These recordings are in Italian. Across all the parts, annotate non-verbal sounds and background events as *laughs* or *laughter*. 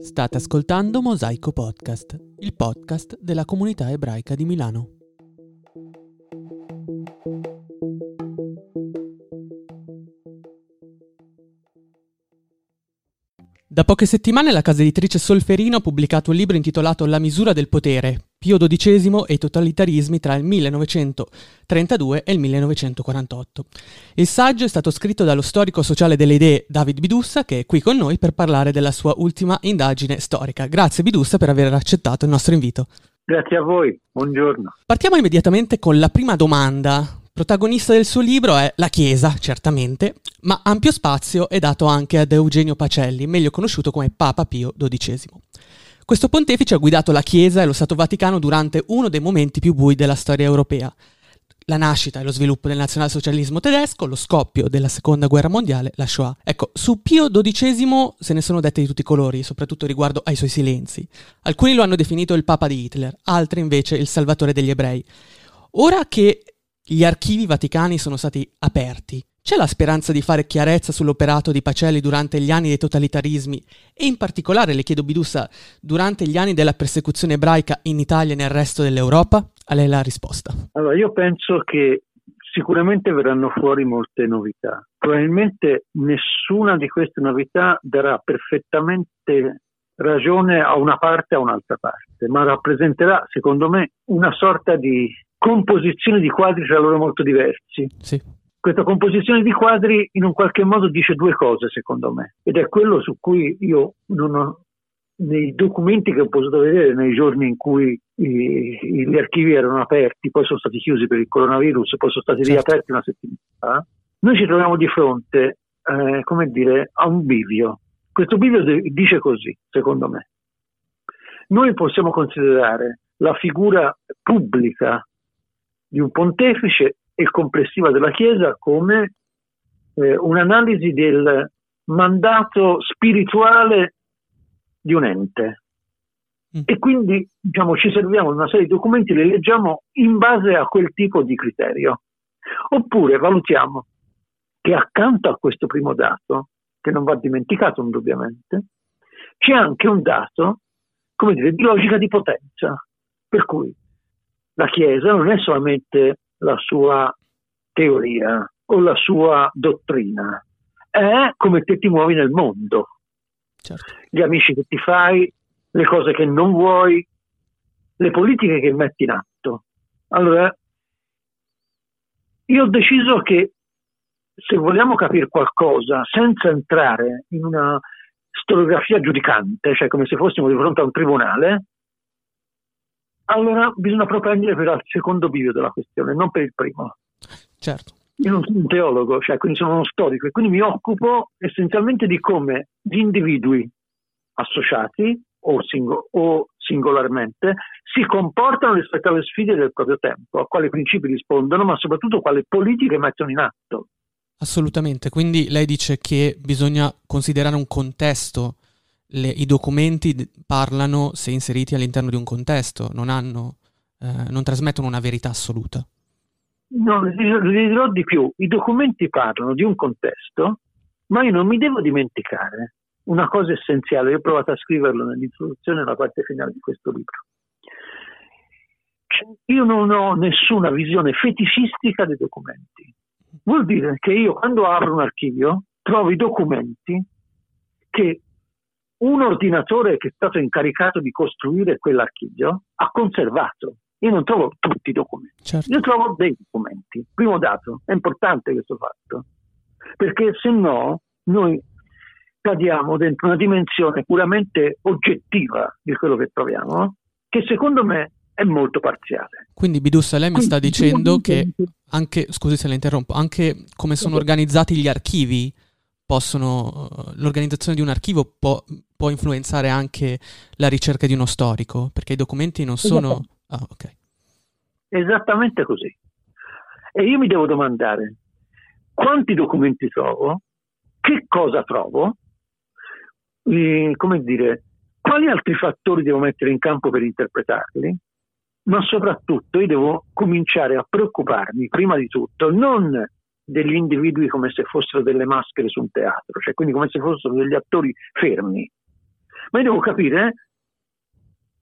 State ascoltando Mosaico Podcast, il podcast della comunità ebraica di Milano. Da poche settimane la casa editrice Solferino ha pubblicato un libro intitolato La misura del potere, Pio XII e i totalitarismi tra il 1932 e il 1948. Il saggio è stato scritto dallo storico sociale delle idee David Bidussa, che è qui con noi per parlare della sua ultima indagine storica. Grazie Bidussa per aver accettato il nostro invito. Grazie a voi, buongiorno. Partiamo immediatamente con la prima domanda. Protagonista del suo libro è la Chiesa, certamente, ma ampio spazio è dato anche ad Eugenio Pacelli, meglio conosciuto come Papa Pio XII. Questo pontefice ha guidato la Chiesa e lo Stato Vaticano durante uno dei momenti più bui della storia europea. La nascita e lo sviluppo del nazionalsocialismo tedesco, lo scoppio della seconda guerra mondiale, la Shoah. Ecco, su Pio XII se ne sono dette di tutti i colori, soprattutto riguardo ai suoi silenzi. Alcuni lo hanno definito il Papa di Hitler, altri invece il salvatore degli ebrei. Ora che gli archivi vaticani sono stati aperti. C'è la speranza di fare chiarezza sull'operato di Pacelli durante gli anni dei totalitarismi e in particolare, le chiedo Bidussa, durante gli anni della persecuzione ebraica in Italia e nel resto dell'Europa? A lei la risposta. Allora, io penso che sicuramente verranno fuori molte novità. Probabilmente nessuna di queste novità darà perfettamente ragione a una parte o a un'altra parte, ma rappresenterà, secondo me, una sorta di composizione di quadri tra loro molto diversi. Sì. Questa composizione di quadri in un qualche modo dice due cose, secondo me, ed è quello su cui io non ho, nei documenti che ho potuto vedere nei giorni in cui i, gli archivi erano aperti, poi sono stati chiusi per il coronavirus, poi sono stati certo. riaperti una settimana fa, noi ci troviamo di fronte, eh, come dire, a un bivio. Questo bivio dice così, secondo me. Noi possiamo considerare la figura pubblica di un pontefice e complessiva della Chiesa come eh, un'analisi del mandato spirituale di un ente. Mm. E quindi diciamo, ci serviamo di una serie di documenti, li leggiamo in base a quel tipo di criterio. Oppure valutiamo che accanto a questo primo dato, che non va dimenticato indubbiamente, c'è anche un dato, come dire, di logica di potenza. Per cui la Chiesa non è solamente la sua teoria o la sua dottrina, è come te ti muovi nel mondo. Certo. Gli amici che ti fai, le cose che non vuoi, le politiche che metti in atto. Allora, io ho deciso che se vogliamo capire qualcosa senza entrare in una storiografia giudicante, cioè come se fossimo di fronte a un tribunale, allora bisogna propendere per il secondo bivio della questione, non per il primo. Certo. Io non sono un teologo, cioè quindi sono uno storico e quindi mi occupo essenzialmente di come gli individui associati o, singol- o singolarmente si comportano rispetto alle sfide del proprio tempo, a quali principi rispondono, ma soprattutto quali politiche mettono in atto. Assolutamente, quindi lei dice che bisogna considerare un contesto le, i documenti parlano se inseriti all'interno di un contesto, non, hanno, eh, non trasmettono una verità assoluta. No, vi dirò di più, i documenti parlano di un contesto, ma io non mi devo dimenticare una cosa essenziale, io ho provato a scriverlo nell'introduzione alla parte finale di questo libro. Io non ho nessuna visione feticistica dei documenti. Vuol dire che io quando apro un archivio trovo i documenti che un ordinatore che è stato incaricato di costruire quell'archivio ha conservato. Io non trovo tutti i documenti, certo. io trovo dei documenti. Primo dato, è importante questo fatto, perché se no noi cadiamo dentro una dimensione puramente oggettiva di quello che troviamo, che secondo me è molto parziale. Quindi Bidussa, lei mi sta dicendo che anche, scusi se la interrompo, anche come sono organizzati gli archivi possono, l'organizzazione di un archivio può, può, influenzare anche la ricerca di uno storico, perché i documenti non sono... Ah, okay. Esattamente così. E io mi devo domandare quanti documenti trovo, che cosa trovo, eh, come dire, quali altri fattori devo mettere in campo per interpretarli, ma soprattutto io devo cominciare a preoccuparmi prima di tutto non degli individui come se fossero delle maschere su un teatro, cioè quindi come se fossero degli attori fermi. Ma io devo capire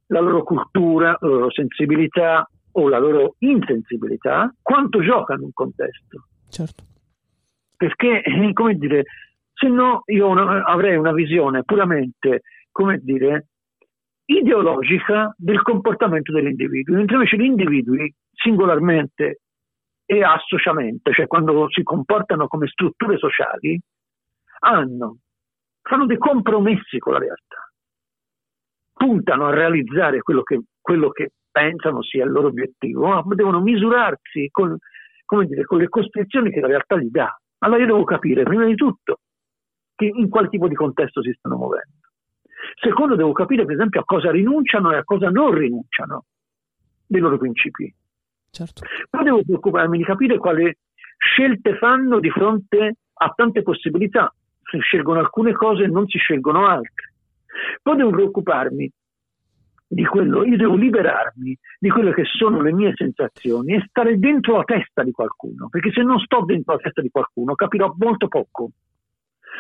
la loro cultura, la loro sensibilità o la loro insensibilità, quanto giocano in un contesto. Certo. Perché, eh, come dire, se no io avrei una visione puramente, come dire, ideologica del comportamento degli individui, mentre invece gli individui singolarmente e associamente, cioè quando si comportano come strutture sociali, hanno, fanno dei compromessi con la realtà, puntano a realizzare quello che, quello che pensano sia il loro obiettivo, ma devono misurarsi con, dire, con le costrizioni che la realtà gli dà. Allora io devo capire, prima di tutto, in quale tipo di contesto si stanno muovendo. Secondo, devo capire, per esempio, a cosa rinunciano e a cosa non rinunciano dei loro principi. Certo. Poi devo preoccuparmi di capire quali scelte fanno di fronte a tante possibilità. Si scelgono alcune cose e non si scelgono altre. Poi devo preoccuparmi di quello, io devo liberarmi di quelle che sono le mie sensazioni e stare dentro la testa di qualcuno, perché se non sto dentro la testa di qualcuno capirò molto poco.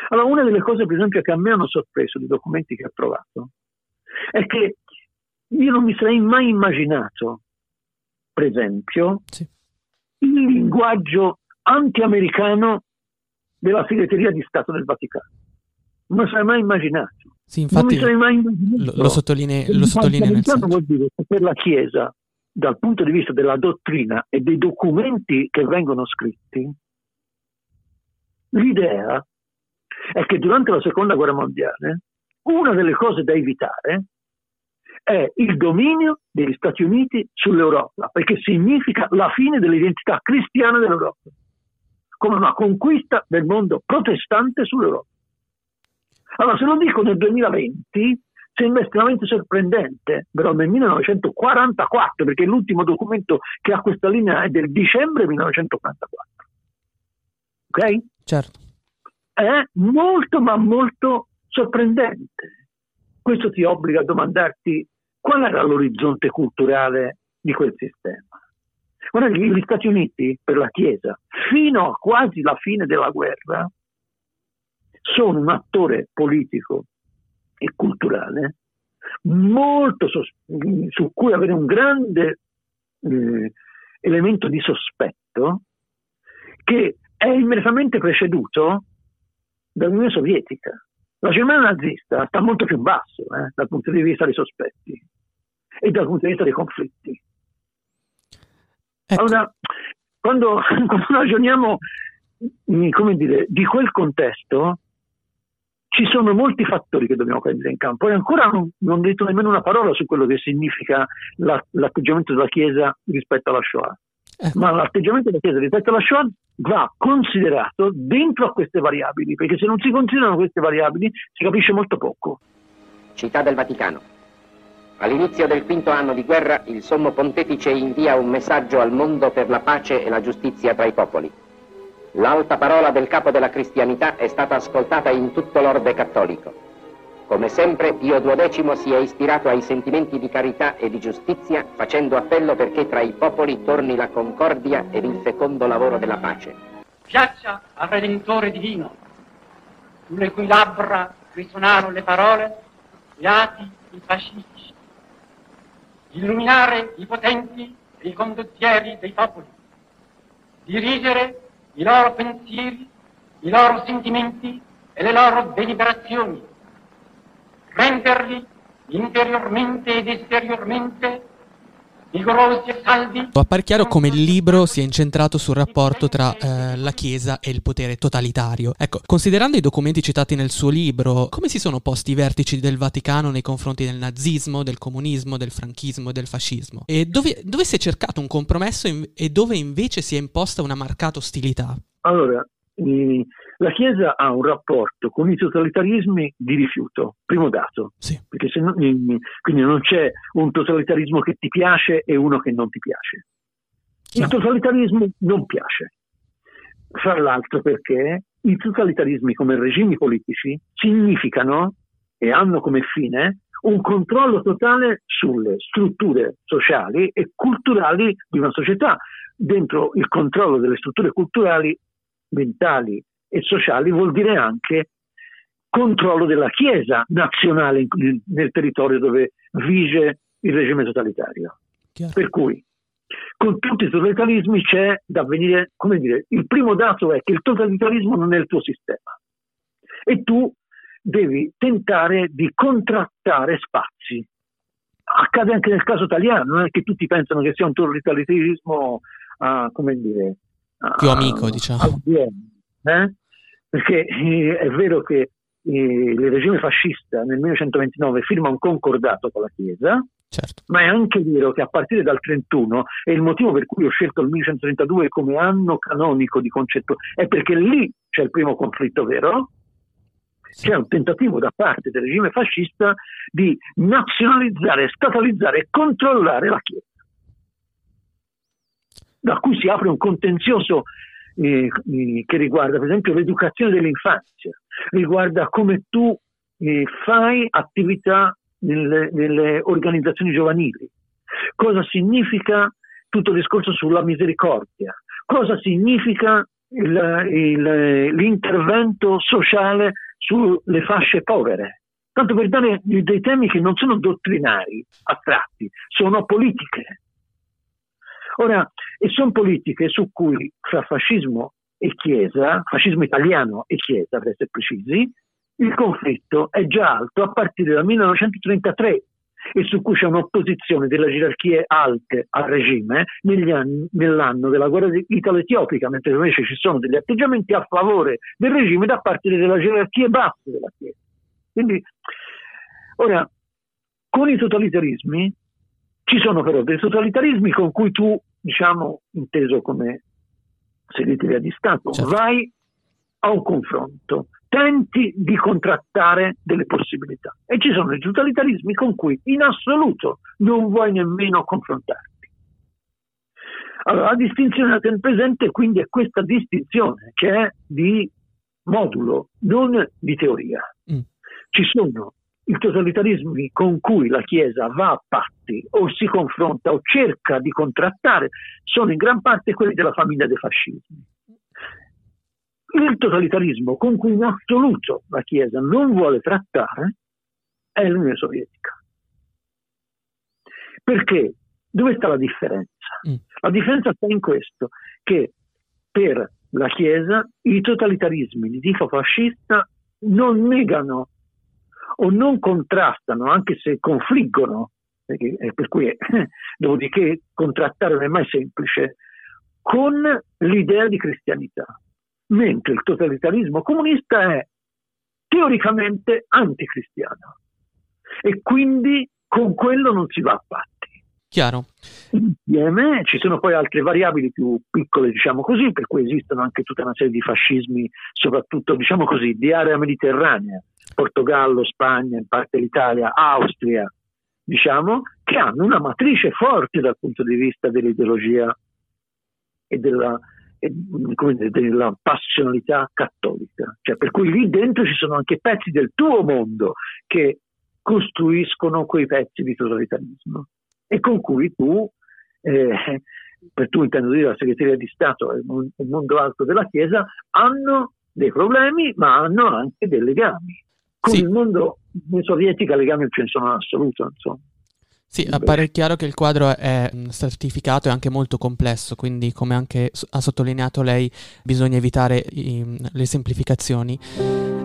Allora, una delle cose, per esempio, che a me hanno sorpreso dei documenti che ho trovato è che io non mi sarei mai immaginato, per esempio, sì. il linguaggio anti-americano della segreteria di Stato del Vaticano. Non mi sarei mai immaginato. Sì, infatti, mai lo, lo, sottoline, lo sottolinea nel senso. vuol dire che per la Chiesa, dal punto di vista della dottrina e dei documenti che vengono scritti, l'idea è che durante la seconda guerra mondiale una delle cose da evitare è il dominio degli Stati Uniti sull'Europa, perché significa la fine dell'identità cristiana dell'Europa, come una conquista del mondo protestante sull'Europa. Allora, se lo dico nel 2020, sembra estremamente sorprendente, però nel 1944, perché l'ultimo documento che ha questa linea è del dicembre 1944. Ok? Certo è molto ma molto sorprendente. Questo ti obbliga a domandarti qual era l'orizzonte culturale di quel sistema. Guarda, gli Stati Uniti per la Chiesa, fino a quasi la fine della guerra, sono un attore politico e culturale molto sos- su cui avere un grande eh, elemento di sospetto che è immediatamente preceduto dall'Unione Sovietica. La Germania nazista sta molto più basso eh, dal punto di vista dei sospetti e dal punto di vista dei conflitti. Ecco. Allora, quando, *laughs* quando ragioniamo dire, di quel contesto, ci sono molti fattori che dobbiamo prendere in campo e ancora non, non ho detto nemmeno una parola su quello che significa la, l'atteggiamento della Chiesa rispetto alla Shoah. Eh. Ma l'atteggiamento della Chiesa rispetto alla Shoah va considerato dentro a queste variabili, perché se non si considerano queste variabili si capisce molto poco. Città del Vaticano. All'inizio del quinto anno di guerra il Sommo Pontefice invia un messaggio al mondo per la pace e la giustizia tra i popoli. L'alta parola del capo della cristianità è stata ascoltata in tutto l'orbe cattolico. Come sempre, Pio XII si è ispirato ai sentimenti di carità e di giustizia, facendo appello perché tra i popoli torni la concordia ed il fecondo lavoro della pace. Piaccia al Redentore divino, sulle cui labbra risuonarono le parole, atti i pacifici, illuminare i potenti e i condottieri dei popoli, dirigere i loro pensieri, i loro sentimenti e le loro deliberazioni renderli interiormente ed esteriormente. Appare chiaro come il libro sia incentrato sul rapporto tra eh, la Chiesa e il potere totalitario. Ecco, considerando i documenti citati nel suo libro, come si sono posti i vertici del Vaticano nei confronti del nazismo, del comunismo, del franchismo e del fascismo? E dove, dove si è cercato un compromesso in, e dove invece si è imposta una marcata ostilità? Allora, la Chiesa ha un rapporto con i totalitarismi di rifiuto, primo dato, sì. perché se non, quindi non c'è un totalitarismo che ti piace e uno che non ti piace. Il no. totalitarismo non piace, fra l'altro perché i totalitarismi come regimi politici significano e hanno come fine un controllo totale sulle strutture sociali e culturali di una società. Dentro il controllo delle strutture culturali mentali e sociali vuol dire anche controllo della Chiesa nazionale nel, territorio dove vige il regime totalitario. Chiaro. Per cui con tutti i totalitarismi c'è da venire, come dire, il primo dato è che il totalitarismo non è il tuo sistema e tu devi tentare di contrattare spazi. Accade anche nel caso italiano, non è che tutti pensano che sia un totalitarismo, uh, come dire, più amico, diciamo. Eh? Perché eh, è vero che eh, il regime fascista nel 1929 firma un concordato con la Chiesa, Certo. Ma è anche vero che a partire dal 31, e il motivo per cui ho scelto il 1132 come anno canonico di concetto, è perché lì c'è il primo conflitto vero, c'è un tentativo da parte del regime fascista di nazionalizzare, statalizzare e controllare la Chiesa, da cui si apre un contenzioso eh, che riguarda per esempio l'educazione dell'infanzia, riguarda come tu eh, fai attività nelle, nelle organizzazioni giovanili, cosa significa tutto il discorso sulla misericordia, cosa significa il, il, l'intervento sociale sulle fasce povere. Tanto per dare dei temi che non sono dottrinari, astratti, sono politiche. Ora, e sono politiche su cui fra fascismo e Chiesa, fascismo italiano e Chiesa per essere precisi, il conflitto è già alto a partire dal 1933 e su cui c'è un'opposizione delle gerarchie alte al regime anni, nell'anno della guerra italo-etiopica, mentre invece ci sono degli atteggiamenti a favore del regime da parte delle gerarchie basse della Chiesa. Quindi, ora, con i totalitarismi ci sono però dei totalitarismi con cui tu, diciamo, inteso come segreteria di Stato, certo. vai a un confronto tenti di contrattare delle possibilità. E ci sono i totalitarismi con cui in assoluto non vuoi nemmeno confrontarti. Allora, la distinzione da tenere presente quindi è questa distinzione che è di modulo, non di teoria. Mm. Ci sono i totalitarismi con cui la Chiesa va a patti o si confronta o cerca di contrattare, sono in gran parte quelli della famiglia dei fascismi il totalitarismo con cui in assoluto la Chiesa non vuole trattare è l'Unione Sovietica. Perché? Dove sta la differenza? Mm. La differenza sta in questo, che per la Chiesa i totalitarismi di tipo fascista non negano o non contrastano, anche se confliggono, perché, per cui, eh, *laughs* dopodiché contrattare non è mai semplice, con l'idea di cristianità mentre il totalitarismo comunista è teoricamente anticristiano e quindi con quello non si va a patti. Chiaro. Insieme ci sono poi altre variabili più piccole, diciamo così, per cui esistono anche tutta una serie di fascismi, soprattutto diciamo così, di area mediterranea, Portogallo, Spagna, in parte l'Italia, Austria, diciamo, che hanno una matrice forte dal punto di vista dell'ideologia e della, come dire, della passionalità cattolica, cioè, per cui lì dentro ci sono anche pezzi del tuo mondo che costruiscono quei pezzi di totalitarismo e con cui tu, eh, per tu intendo dire la segreteria di Stato e il mondo alto della Chiesa, hanno dei problemi ma hanno anche dei legami. Con sì. il mondo sovietico legami ce ne sono in assoluto, insomma. Sì, appare chiaro che il quadro è mm, stratificato e anche molto complesso, quindi come anche ha sottolineato lei bisogna evitare i, le semplificazioni.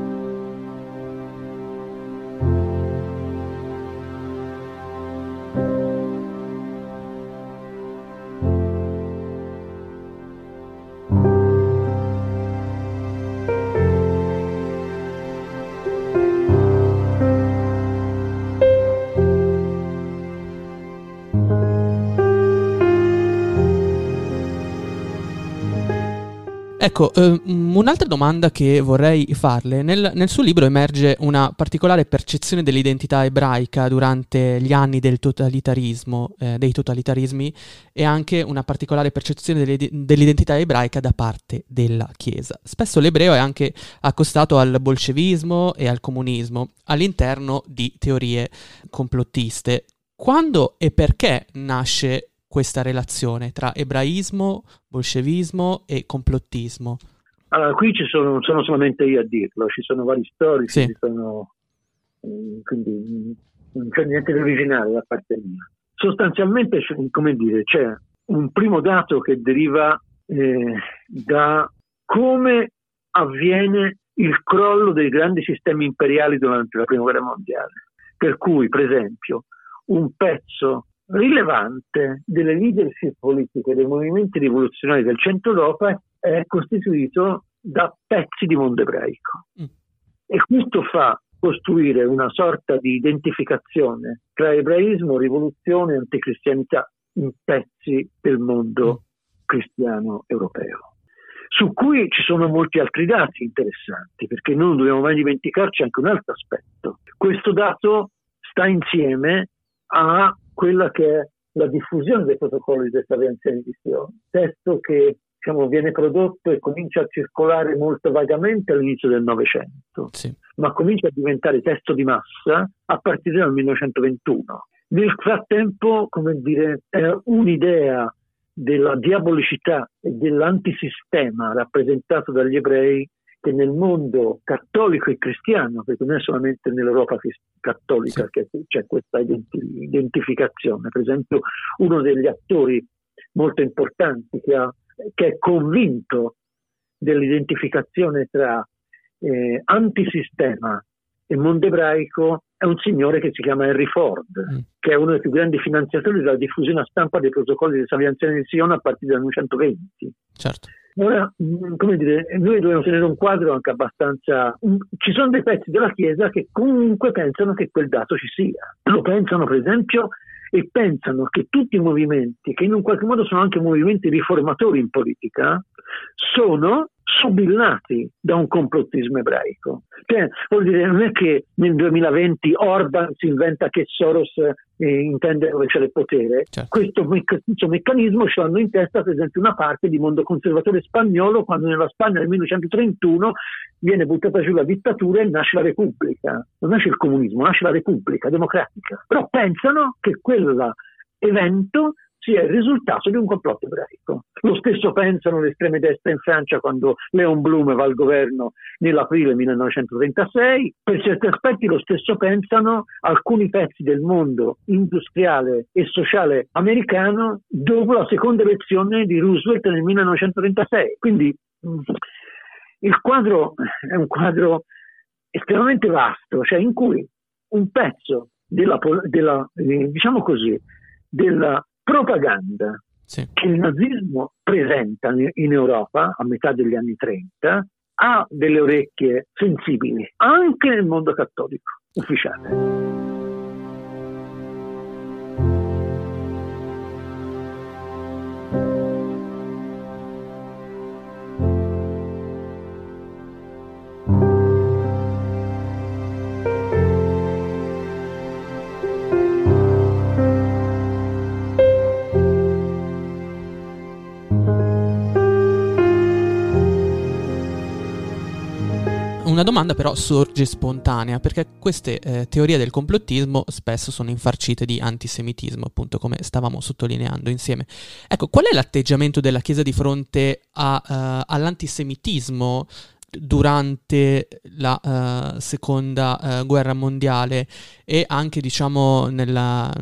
Ecco, eh, un'altra domanda che vorrei farle, nel, nel, suo libro emerge una particolare percezione dell'identità ebraica durante gli anni del totalitarismo, eh, dei totalitarismi, e anche una particolare percezione dell'identità ebraica da parte della Chiesa. Spesso l'ebreo è anche accostato al bolscevismo e al comunismo all'interno di teorie complottiste. Quando e perché nasce questa relazione tra ebraismo, bolscevismo e complottismo? Allora, qui ci sono, non sono solamente io a dirlo, ci sono vari storici, Sì. sono, mm, quindi mm, non c'è niente di originale da parte mia. Sostanzialmente, come dire, c'è un primo dato che deriva eh, da come avviene il crollo dei grandi sistemi imperiali durante la prima guerra mondiale. Per cui, per esempio, un pezzo rilevante delle leadership politiche dei movimenti rivoluzionari del centro Europa è costituito da pezzi di mondo ebraico. Mm. E questo fa costruire una sorta di identificazione tra ebraismo, rivoluzione e anticristianità in pezzi del mondo cristiano europeo su cui ci sono molti altri dati interessanti, perché non dobbiamo mai dimenticarci anche un altro aspetto. Questo dato sta insieme a quella che è la diffusione dei protocolli di desaviazione di Sion, testo che diciamo, viene prodotto e comincia a circolare molto vagamente all'inizio del Novecento, Sì. ma comincia a diventare testo di massa a partire dal 1921. Nel frattempo, come dire, è un'idea della diabolicità e dell'antisistema rappresentato dagli ebrei che nel mondo cattolico e cristiano, perché non è solamente nell'Europa cattolica che c'è questa identi- identificazione, per esempio uno degli attori molto importanti che, ha- che è convinto dell'identificazione tra eh, antisistema e mondo ebraico è un signore che si chiama Henry Ford, Mm. che è uno dei più grandi finanziatori della diffusione a stampa dei protocolli di esaviazione di Sion a partire dal 1920. Certo. Ora, mh, come dire, noi dobbiamo tenere un quadro anche abbastanza. mh, Ci sono dei pezzi della Chiesa che comunque pensano che quel dato ci sia. Lo pensano, per esempio, e pensano che tutti i movimenti, che in un qualche modo sono anche movimenti riformatori in politica, sono subillati da un complottismo ebraico. Cioè, vuol dire, non è che nel 2020 Orban si inventa che Soros eh, intende rovesciare il potere. Certo. Questo, mecc- questo meccanismo ce l'hanno in testa, per esempio, una parte di mondo conservatore spagnolo, quando nella Spagna nel 1931 viene buttata giù la dittatura e nasce la Repubblica. Non nasce il comunismo, nasce la Repubblica democratica. Però pensano che quell'evento sia il risultato di un complotto ebraico. Lo stesso pensano le estreme destre in Francia quando Leon Blum va al governo nell'aprile 1936, per certi aspetti lo stesso pensano alcuni pezzi del mondo industriale e sociale americano dopo la seconda elezione di Roosevelt nel 1936. Quindi mh, il quadro è un quadro estremamente vasto, cioè in cui un pezzo della, della, eh, diciamo così, della propaganda Sì. che il nazismo presenta in Europa a metà degli anni 30 ha delle orecchie sensibili anche nel mondo cattolico ufficiale. Una domanda però sorge spontanea, perché queste eh, teorie del complottismo spesso sono infarcite di antisemitismo, appunto come stavamo sottolineando insieme. Ecco, qual è l'atteggiamento della Chiesa di fronte a, eh, all'antisemitismo durante la eh, seconda eh, guerra mondiale e anche, diciamo, nella,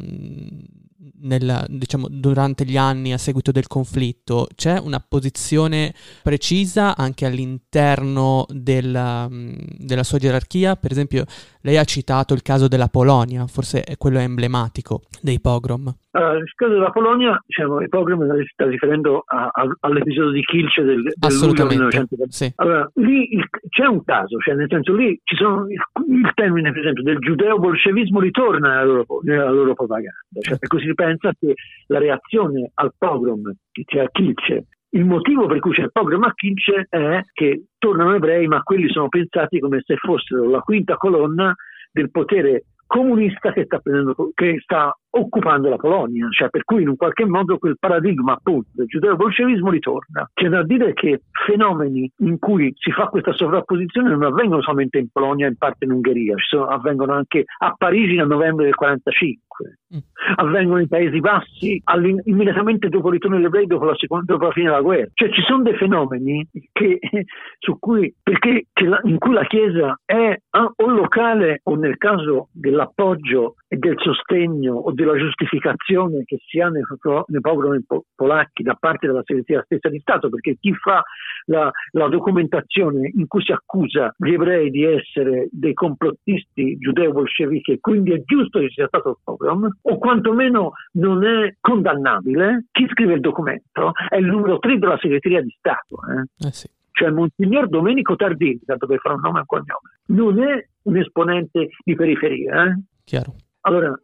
nella- diciamo, durante gli anni a seguito del conflitto? C'è una posizione precisa anche all'interno della, della sua gerarchia? Per esempio, lei ha citato il caso della Polonia, forse è quello emblematico dei pogrom. Allora, nel caso della Polonia, diciamo, il pogrom si sta riferendo a- a- all'episodio di Kilce del, del luglio Assolutamente. 1920. Sì. Allora, lì il- c'è un caso, cioè nel senso lì ci sono il, il termine, per esempio, del giudeo-bolscevismo ritorna nella loro, nella loro propaganda. Cioè, per cui si pensa che la reazione al pogrom che c'è a Kilce, il motivo per cui c'è il pogrom a Kilce è che tornano ebrei, ma quelli sono pensati come se fossero la quinta colonna del potere comunista che sta, prendendo, che sta occupando la Polonia, cioè per cui in un qualche modo quel paradigma appunto del giudeo-bolscevismo ritorna. C'è da dire che fenomeni in cui si fa questa sovrapposizione non avvengono solamente in Polonia in parte in Ungheria, sono, avvengono anche a Parigi nel novembre del 1945. Mm. Avvengono nei Paesi Bassi immediatamente dopo il ritorno degli ebrei dopo la, seconda, dopo la fine della guerra. Cioè ci sono dei fenomeni che, *laughs* su cui, perché, la, in cui la Chiesa è o locale o nel caso dell'appoggio e del sostegno o della giustificazione che si ha nei, nei poveri polacchi da parte della segreteria stessa di Stato, perché chi fa la, la, documentazione in cui si accusa gli ebrei di essere dei complottisti giudeo-bolscevichi e quindi è giusto che sia stato il pogrom, o quantomeno non è condannabile, chi scrive il documento è il numero 3 della segreteria di Stato. Eh? Eh sì cioè Monsignor Domenico Tardini, tanto per fare un nome e un cognome, non è un esponente di periferia. Eh? Chiaro. Allora,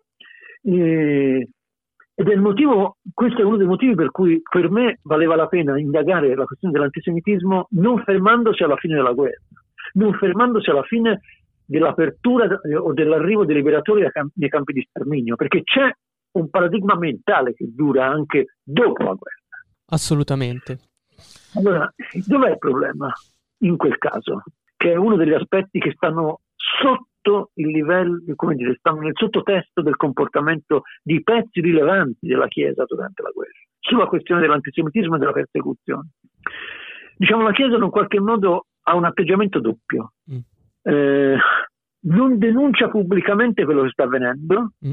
eh, ed è il motivo, questo è uno dei motivi per cui per me valeva la pena indagare la questione dell'antisemitismo non fermandosi alla fine della guerra, non fermandosi alla fine dell'apertura o dell'arrivo dei liberatori nei campi di sterminio, perché c'è un paradigma mentale che dura anche dopo la guerra. Assolutamente. Allora, dov'è il problema in quel caso? Che è uno degli aspetti che stanno sotto il livello, come dire, stanno nel sottotesto del comportamento di pezzi rilevanti della Chiesa durante la guerra, sulla questione dell'antisemitismo e della persecuzione. Diciamo, la Chiesa in un qualche modo ha un atteggiamento doppio. Mm. Eh, non denuncia pubblicamente quello che sta avvenendo, mm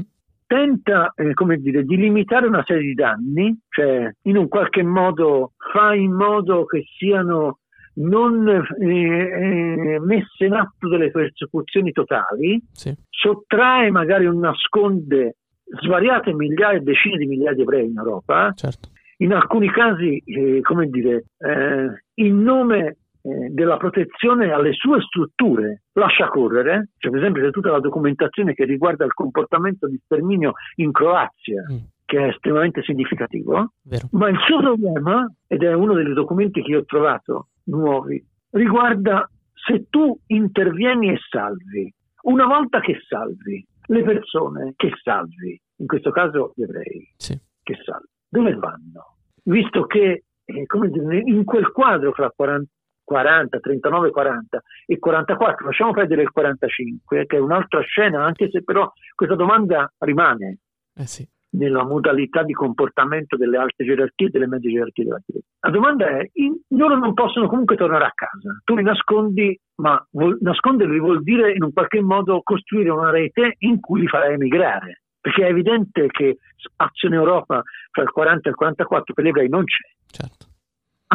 tenta eh, come dire, di limitare una serie di danni, cioè in un qualche modo fa in modo che siano non eh, eh, messe in atto delle persecuzioni totali, sì. sottrae magari o nasconde svariate migliaia e decine di migliaia di ebrei in Europa, certo. in alcuni casi, eh, come dire, eh, in nome eh, della protezione alle sue strutture lascia correre, cioè per esempio c'è tutta la documentazione che riguarda il comportamento di sterminio in Croazia, mm. che è estremamente significativo, Vero. ma il suo problema, ed è uno dei documenti che io ho trovato nuovi, riguarda se tu intervieni e salvi, una volta che salvi le persone che salvi, in questo caso gli ebrei, sì. che salvi, dove vanno? Visto che eh, dire, in quel quadro fra 40, 40, 39, 40 e 44, lasciamo perdere il 45, che è un'altra scena, anche se però questa domanda rimane eh sì. Nella modalità di comportamento delle alte gerarchie e delle medie gerarchie della Chiesa. La domanda è, in, loro non possono comunque tornare a casa, tu li nascondi, ma vol, nasconderli vuol dire in un qualche modo costruire una rete in cui li farai emigrare. Perché è evidente che spazio in Europa fra il 40 e il 44 per gli ebrei non c'è. Certo.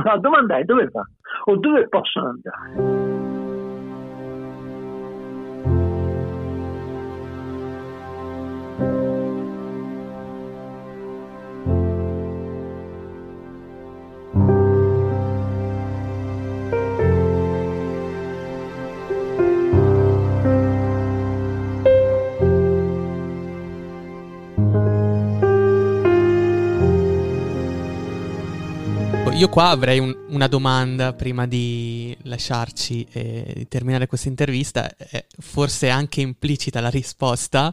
La domanda è dove va o dove possono andare. Io qua avrei un, una domanda prima di lasciarci e di terminare questa intervista, è forse anche implicita la risposta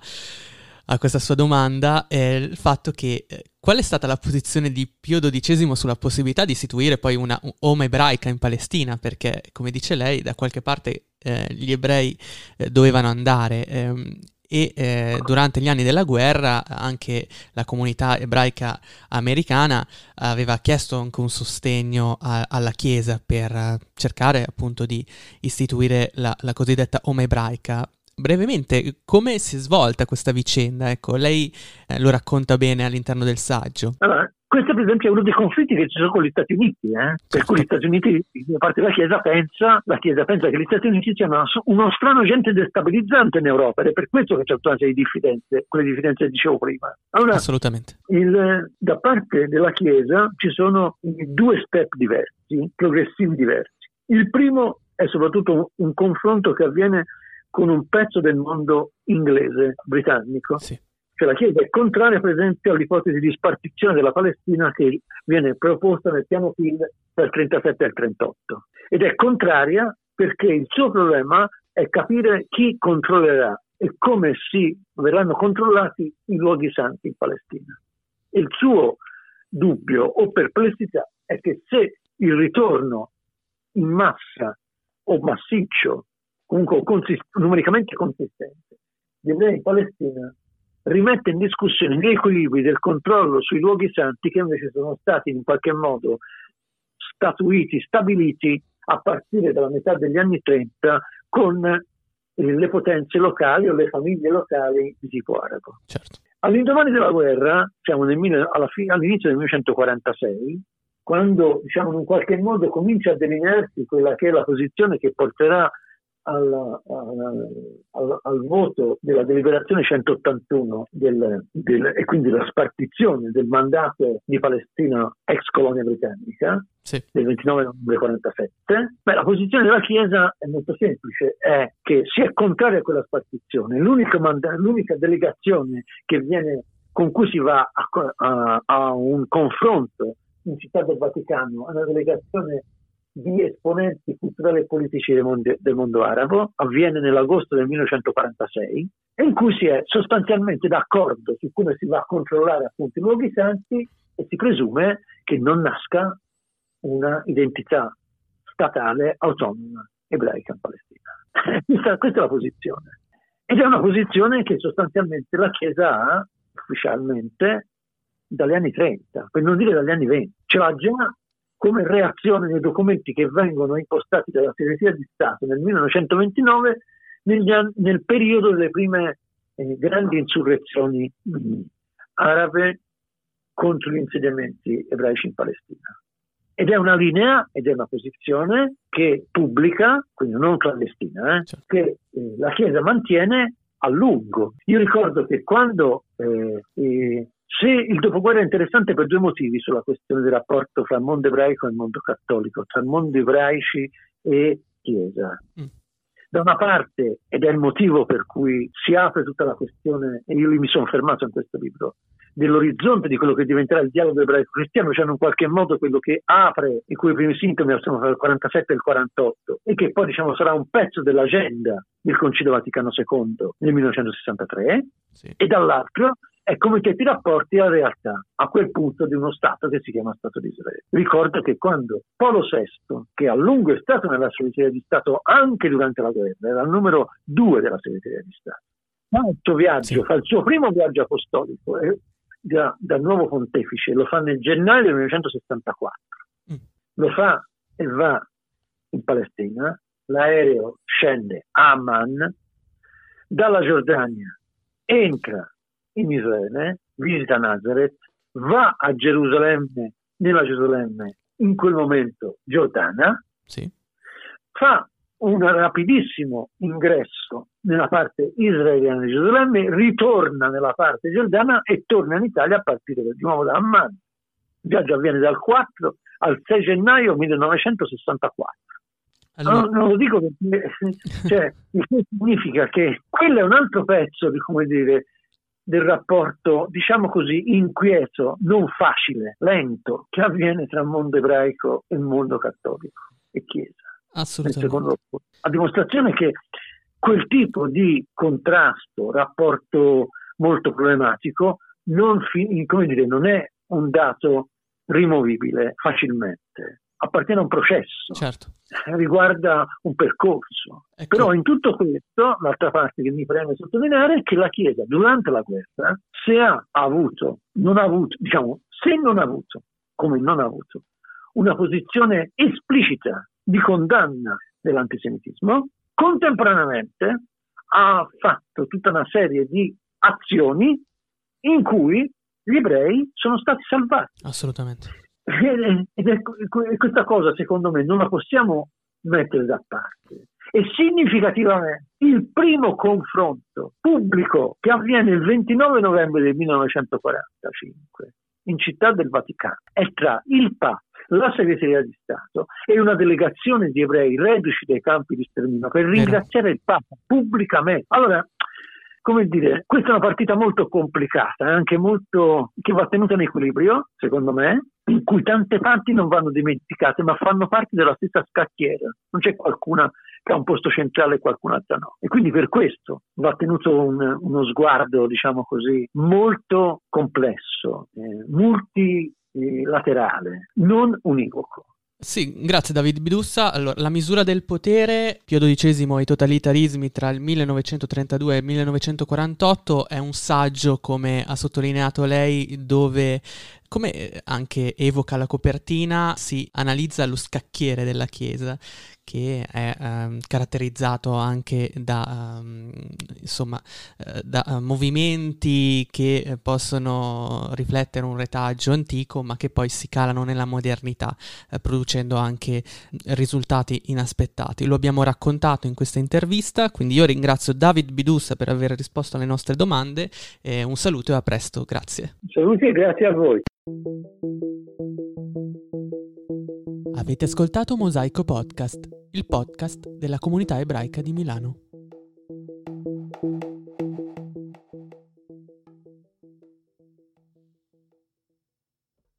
a questa sua domanda, è il fatto che eh, qual è stata la posizione di Pio XII sulla possibilità di istituire poi una Oma ebraica in Palestina? Perché, come dice lei, da qualche parte eh, gli ebrei eh, dovevano andare. Ehm, e eh, durante gli anni della guerra anche la comunità ebraica americana aveva chiesto anche un sostegno a, alla Chiesa per uh, cercare appunto di istituire la, la cosiddetta Oma ebraica. Brevemente, come si è svolta questa vicenda? Ecco, lei eh, lo racconta bene all'interno del saggio. Allora, questo per esempio è uno dei conflitti che ci sono con gli Stati Uniti, eh? per cui gli Stati Uniti, da parte della Chiesa, pensa, la Chiesa pensa che gli Stati Uniti siano uno strano agente destabilizzante in Europa ed è per questo che c'è tutta una serie di diffidenze, quelle diffidenze che dicevo prima. Allora, Assolutamente. Il, da parte della Chiesa ci sono due step diversi, progressivi diversi. Il primo è soprattutto un, un confronto che avviene con un pezzo del mondo inglese, britannico, sì. Cioè la Chiesa è contraria per esempio all'ipotesi di spartizione della Palestina che viene proposta nel piano PIL dal 37 al 38 ed è contraria perché il suo problema è capire chi controllerà e come si verranno controllati i luoghi santi in Palestina. Il suo dubbio o perplessità è che se il ritorno in massa o massiccio, comunque consist- numericamente consistente, di ebrei in Palestina rimette in discussione gli equilibri del controllo sui luoghi santi che invece sono stati in qualche modo statuiti, stabiliti a partire dalla metà degli anni 30 con eh, le potenze locali o le famiglie locali di tipo arabo. Certo. All'indomani della guerra, siamo nel, fi- all'inizio del 1946, quando diciamo, in qualche modo comincia a delinearsi quella che è la posizione che porterà al, al, al, voto della deliberazione 181 del, del, e quindi la spartizione del mandato di Palestina ex colonia britannica sì. del 29 novembre 47, beh, la posizione della Chiesa è molto semplice, è che si è contraria a quella spartizione. L'unica, manda- l'unica delegazione viene, con cui si va a, a, a un confronto in città del Vaticano è una delegazione di esponenti culturali e politici del mondo, del mondo, arabo, avviene nell'agosto del 1946, in cui si è sostanzialmente d'accordo su come si va a controllare appunto i luoghi santi e si presume che non nasca una identità statale autonoma ebraica in Palestina. *laughs* questa, questa è la posizione. Ed è una posizione che sostanzialmente la Chiesa ha ufficialmente dagli anni 30, per non dire dagli anni 20. Ce l'ha già come reazione nei documenti che vengono impostati dalla Segreteria di Stato nel 1929 anni, nel periodo delle prime eh, grandi insurrezioni mh, arabe contro gli insediamenti ebraici in Palestina. Ed è una linea ed è una posizione che pubblica, quindi non clandestina, eh, certo. che eh, la Chiesa mantiene a lungo. Io ricordo che quando eh se il dopoguerra è interessante per due motivi sulla questione del rapporto tra il mondo ebraico e il mondo cattolico, tra mondo ebraici e Chiesa. Mm. Da una parte, ed è il motivo per cui si apre tutta la questione, e io mi sono fermato in questo libro, dell'orizzonte di quello che diventerà il dialogo ebraico-cristiano, cioè in qualche modo quello che apre, i cui primi sintomi sono tra il 47 e il 48, e che poi diciamo sarà un pezzo dell'agenda del Concilio Vaticano II nel 1963, sì. e dall'altro è come che ti rapporti alla realtà, a quel punto di uno Stato che si chiama Stato di Israele. Ricordo che quando Paolo VI, che a lungo è stato nella segreteria di Stato anche durante la guerra, era il numero due della segreteria di Stato, fa il suo viaggio, sì. fa il suo primo viaggio apostolico eh, da, da, nuovo pontefice, lo fa nel gennaio del 1964, mm. lo fa e va in Palestina, l'aereo scende a Amman, dalla Giordania entra in Israele, visita Nazareth, va a Gerusalemme, nella Gerusalemme in quel momento giordana, sì. fa un rapidissimo ingresso nella parte israeliana di Gerusalemme, ritorna nella parte giordana e torna in Italia a partire di nuovo da Amman. Il viaggio avviene dal 4 al 6 gennaio 1964. Allora... Non, non, lo dico perché *laughs* cioè, *laughs* significa che quello è un altro pezzo di come dire del rapporto, diciamo così, inquieto, non facile, lento, che avviene tra il mondo ebraico e il mondo cattolico e Chiesa. Assolutamente. A dimostrazione che quel tipo di contrasto, rapporto molto problematico, non, fi- dire, non è un dato rimovibile facilmente appartiene a un processo, certo. riguarda un percorso. Ecco. Però in tutto questo, l'altra parte che mi preme sottolineare è che la Chiesa durante la guerra, se ha avuto, non ha avuto, diciamo, se non ha avuto, come non ha avuto, una posizione esplicita di condanna dell'antisemitismo, contemporaneamente ha fatto tutta una serie di azioni in cui gli ebrei sono stati salvati. Assolutamente. Ed è, questa cosa, secondo me, non la possiamo mettere da parte. E significativamente il primo confronto pubblico che avviene il 29 novembre del 1945 in città del Vaticano è tra il Papa, la segreteria di Stato e una delegazione di ebrei reduci dai campi di sterminio per ringraziare il Papa pubblicamente. Allora, come dire, questa è una partita molto complicata, anche molto che va tenuta in equilibrio, secondo me, in cui tante parti non vanno dimenticate, ma fanno parte della stessa scacchiera. Non c'è qualcuna che ha un posto centrale e qualcun'altra no. E quindi per questo va tenuto un, uno sguardo, diciamo così, molto complesso, eh, multilaterale, non univoco. Sì, grazie David Bidussa. Allora, la misura del potere, Pio XII e i totalitarismi tra il 1932 e il 1948 è un saggio, come ha sottolineato lei, dove come anche evoca la copertina, si analizza lo scacchiere della Chiesa, che è um, caratterizzato anche da, um, insomma, uh, da uh, movimenti che possono riflettere un retaggio antico, ma che poi si calano nella modernità, uh, producendo anche risultati inaspettati. Lo abbiamo raccontato in questa intervista, quindi io ringrazio David Bidussa per aver risposto alle nostre domande. un saluto e a presto, grazie. Saluti e grazie a voi. Avete ascoltato Mosaico Podcast, il podcast della comunità ebraica di Milano.